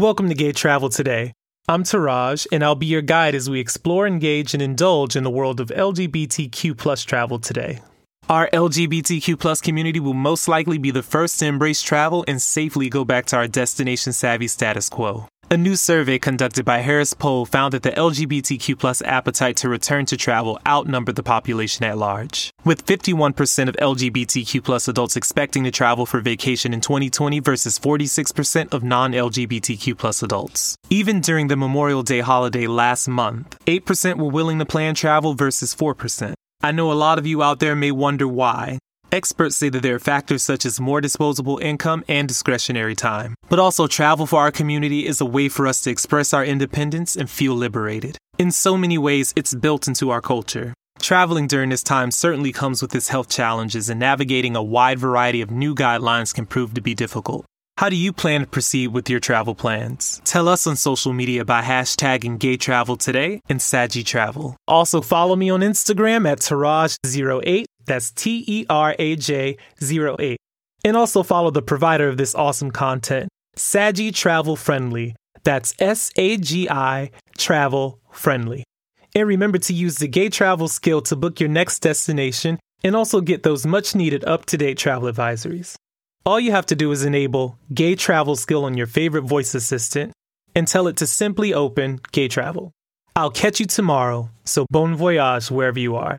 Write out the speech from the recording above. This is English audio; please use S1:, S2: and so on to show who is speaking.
S1: Welcome to Gay Travel Today. I'm Teraj, and I'll be your guide as we explore, engage, and indulge in the world of LGBTQ plus travel today. Our LGBTQ plus community will most likely be the first to embrace travel and safely go back to our destination savvy status quo. A new survey conducted by Harris Poll found that the LGBTQ plus appetite to return to travel outnumbered the population at large, with 51% of LGBTQ plus adults expecting to travel for vacation in 2020 versus 46% of non-LGBTQ plus adults. Even during the Memorial Day holiday last month, 8% were willing to plan travel versus 4%. I know a lot of you out there may wonder why, Experts say that there are factors such as more disposable income and discretionary time. But also, travel for our community is a way for us to express our independence and feel liberated. In so many ways, it's built into our culture. Traveling during this time certainly comes with its health challenges, and navigating a wide variety of new guidelines can prove to be difficult. How do you plan to proceed with your travel plans? Tell us on social media by hashtagging Gay Travel Today and Sagi Travel. Also, follow me on Instagram at Teraj08 that's T E R A J 08. And also follow the provider of this awesome content, Sagi Travel Friendly. That's S A G I Travel Friendly. And remember to use the gay travel skill to book your next destination and also get those much needed up to date travel advisories. All you have to do is enable gay travel skill on your favorite voice assistant and tell it to simply open gay travel. I'll catch you tomorrow, so bon voyage wherever you are.